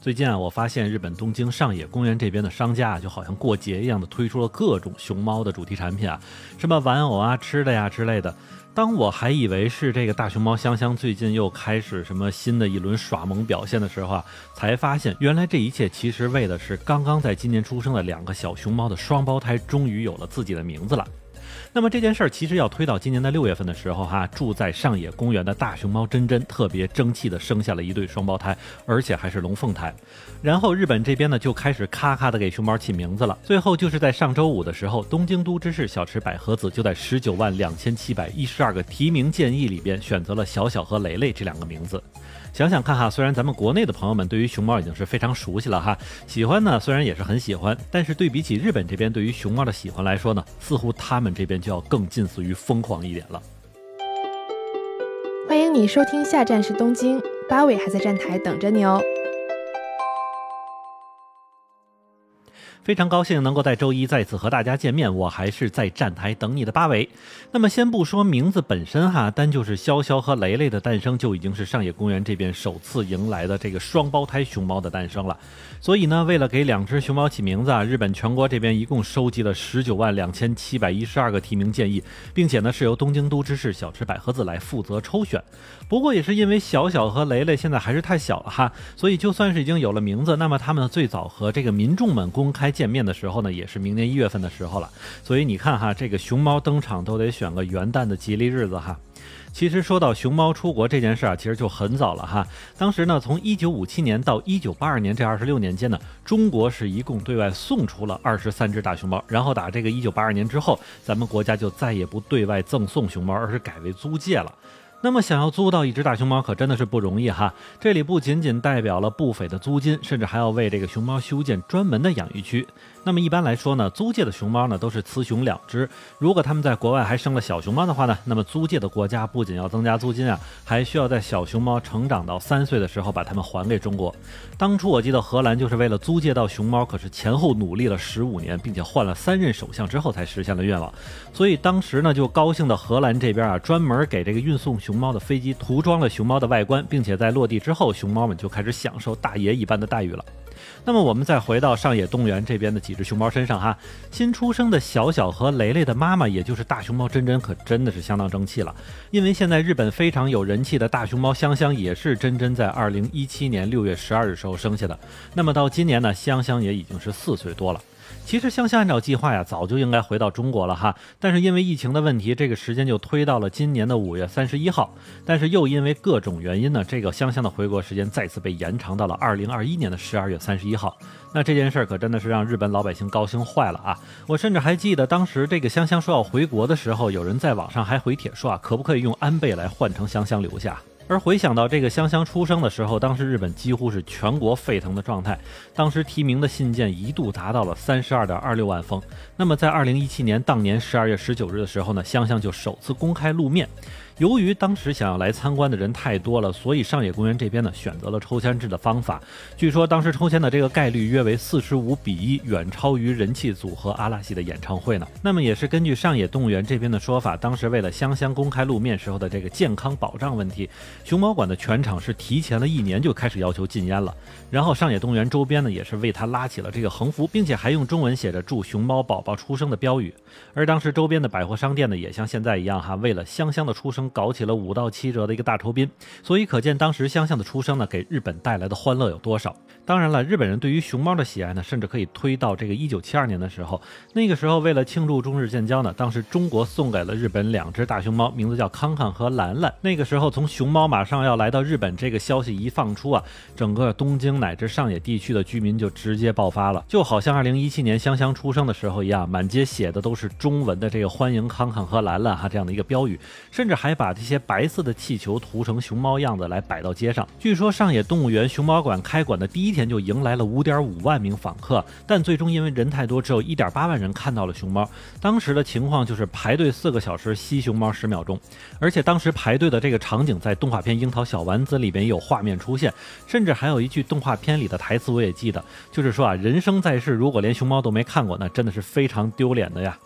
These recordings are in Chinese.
最近啊，我发现日本东京上野公园这边的商家啊，就好像过节一样的推出了各种熊猫的主题产品啊，什么玩偶啊、吃的呀之类的。当我还以为是这个大熊猫香香最近又开始什么新的一轮耍萌表现的时候啊，才发现原来这一切其实为的是刚刚在今年出生的两个小熊猫的双胞胎终于有了自己的名字了。那么这件事儿其实要推到今年的六月份的时候，哈，住在上野公园的大熊猫珍珍特别争气的生下了一对双胞胎，而且还是龙凤胎。然后日本这边呢就开始咔咔的给熊猫起名字了。最后就是在上周五的时候，东京都知事小池百合子就在十九万两千七百一十二个提名建议里边选择了小小和蕾蕾这两个名字。想想看哈，虽然咱们国内的朋友们对于熊猫已经是非常熟悉了哈，喜欢呢虽然也是很喜欢，但是对比起日本这边对于熊猫的喜欢来说呢，似乎他们这边就要更近似于疯狂一点了。欢迎你收听，下站是东京，八尾还在站台等着你哦。非常高兴能够在周一再次和大家见面，我还是在站台等你的八尾。那么先不说名字本身哈，单就是潇潇和蕾蕾的诞生就已经是上野公园这边首次迎来的这个双胞胎熊猫的诞生了。所以呢，为了给两只熊猫起名字啊，日本全国这边一共收集了十九万两千七百一十二个提名建议，并且呢是由东京都知事小池百合子来负责抽选。不过也是因为小小和蕾蕾现在还是太小了哈，所以就算是已经有了名字，那么他们最早和这个民众们公开。见面的时候呢，也是明年一月份的时候了，所以你看哈，这个熊猫登场都得选个元旦的吉利日子哈。其实说到熊猫出国这件事啊，其实就很早了哈。当时呢，从一九五七年到一九八二年这二十六年间呢，中国是一共对外送出了二十三只大熊猫。然后打这个一九八二年之后，咱们国家就再也不对外赠送熊猫，而是改为租借了。那么想要租到一只大熊猫可真的是不容易哈！这里不仅仅代表了不菲的租金，甚至还要为这个熊猫修建专门的养育区。那么一般来说呢，租借的熊猫呢都是雌雄两只。如果他们在国外还生了小熊猫的话呢，那么租借的国家不仅要增加租金啊，还需要在小熊猫成长到三岁的时候把它们还给中国。当初我记得荷兰就是为了租借到熊猫，可是前后努力了十五年，并且换了三任首相之后才实现了愿望。所以当时呢，就高兴的荷兰这边啊，专门给这个运送熊。熊猫的飞机涂装了熊猫的外观，并且在落地之后，熊猫们就开始享受大爷一般的待遇了。那么我们再回到上野动物园这边的几只熊猫身上哈，新出生的小小和蕾蕾的妈妈，也就是大熊猫珍珍，可真的是相当争气了。因为现在日本非常有人气的大熊猫香香，也是珍珍在二零一七年六月十二日时候生下的。那么到今年呢，香香也已经是四岁多了。其实香香按照计划呀，早就应该回到中国了哈，但是因为疫情的问题，这个时间就推到了今年的五月三十一号。但是又因为各种原因呢，这个香香的回国时间再次被延长到了二零二一年的十二月三十一号。那这件事儿可真的是让日本老百姓高兴坏了啊！我甚至还记得当时这个香香说要回国的时候，有人在网上还回帖说啊，可不可以用安倍来换成香香留下？而回想到这个香香出生的时候，当时日本几乎是全国沸腾的状态，当时提名的信件一度达到了三十二点二六万封。那么在二零一七年当年十二月十九日的时候呢，香香就首次公开露面。由于当时想要来参观的人太多了，所以上野公园这边呢选择了抽签制的方法。据说当时抽签的这个概率约为四十五比一，远超于人气组合阿拉西的演唱会呢。那么也是根据上野动物园这边的说法，当时为了香香公开露面时候的这个健康保障问题，熊猫馆的全场是提前了一年就开始要求禁烟了。然后上野动物园周边呢也是为他拉起了这个横幅，并且还用中文写着“祝熊猫宝宝出生”的标语。而当时周边的百货商店呢也像现在一样哈，为了香香的出生。搞起了五到七折的一个大酬宾，所以可见当时香香的出生呢，给日本带来的欢乐有多少。当然了，日本人对于熊猫的喜爱呢，甚至可以推到这个一九七二年的时候。那个时候，为了庆祝中日建交呢，当时中国送给了日本两只大熊猫，名字叫康康和兰兰。那个时候，从熊猫马上要来到日本这个消息一放出啊，整个东京乃至上野地区的居民就直接爆发了，就好像二零一七年香香出生的时候一样，满街写的都是中文的这个欢迎康康和兰兰哈这样的一个标语，甚至还。还把这些白色的气球涂成熊猫样子来摆到街上。据说上野动物园熊猫馆开馆的第一天就迎来了五点五万名访客，但最终因为人太多，只有一点八万人看到了熊猫。当时的情况就是排队四个小时吸熊猫十秒钟，而且当时排队的这个场景在动画片《樱桃小丸子》里边有画面出现，甚至还有一句动画片里的台词我也记得，就是说啊，人生在世如果连熊猫都没看过，那真的是非常丢脸的呀。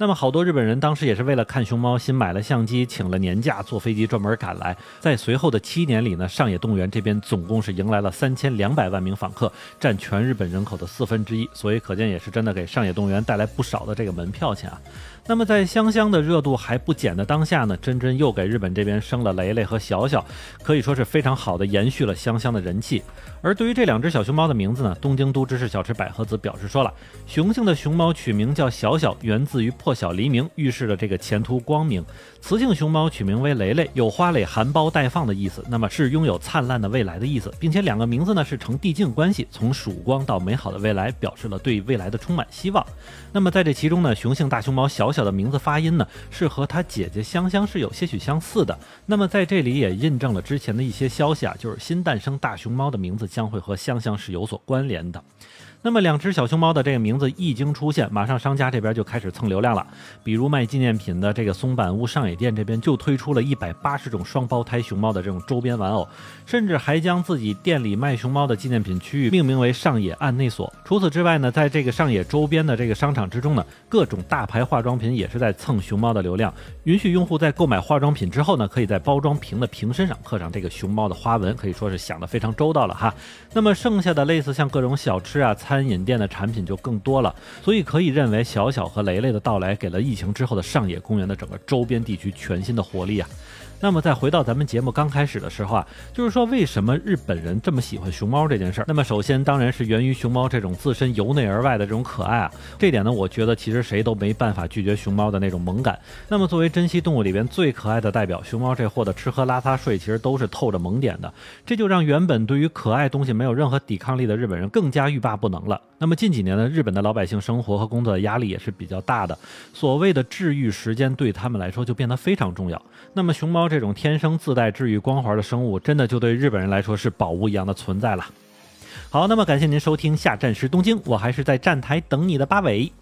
那么好多日本人当时也是为了看熊猫，新买了相机，请了年假，坐飞机专门赶来。在随后的七年里呢，上野动物园这边总共是迎来了三千两百万名访客，占全日本人口的四分之一，所以可见也是真的给上野动物园带来不少的这个门票钱啊。那么在香香的热度还不减的当下呢，真真又给日本这边生了雷雷和小小，可以说是非常好的延续了香香的人气。而对于这两只小熊猫的名字呢，东京都知事小池百合子表示说了，雄性的熊猫取名叫小小，源自于破晓黎明，预示着这个前途光明；雌性熊猫取名为雷雷，有花蕾含苞待放的意思，那么是拥有灿烂的未来的意思，并且两个名字呢是呈递进关系，从曙光到美好的未来，表示了对未来的充满希望。那么在这其中呢，雄性大熊猫小小的名字发音呢是和它姐姐香香是有些许相似的。那么在这里也印证了之前的一些消息啊，就是新诞生大熊猫的名字将会和香香是有所关联的。那么两只小熊猫的这个名字一经出现，马上商家这边就开始蹭流量了。比如卖纪念品的这个松坂屋上野店这边就推出了一百八十种双胞胎熊猫的这种周边玩偶，甚至还将自己店里卖熊猫的纪念品区域命名为上野案内所。除此之外呢，在这个上野周边的这个商场之中呢，各种大牌化妆品也是在蹭熊猫的流量，允许用户在购买化妆品之后呢，可以在包装瓶的瓶身上刻上这个熊猫的花纹，可以说是想得非常周到了哈。那么剩下的类似像各种小吃啊。餐餐饮店的产品就更多了，所以可以认为小小和雷雷的到来给了疫情之后的上野公园的整个周边地区全新的活力啊。那么再回到咱们节目刚开始的时候啊，就是说为什么日本人这么喜欢熊猫这件事儿？那么首先当然是源于熊猫这种自身由内而外的这种可爱啊。这点呢，我觉得其实谁都没办法拒绝熊猫的那种萌感。那么作为珍稀动物里边最可爱的代表，熊猫这货的吃喝拉撒睡其实都是透着萌点的，这就让原本对于可爱东西没有任何抵抗力的日本人更加欲罢不能了。那么近几年呢，日本的老百姓生活和工作的压力也是比较大的，所谓的治愈时间对他们来说就变得非常重要。那么熊猫。这种天生自带治愈光环的生物，真的就对日本人来说是宝物一样的存在了。好，那么感谢您收听下站时东京，我还是在站台等你的八尾。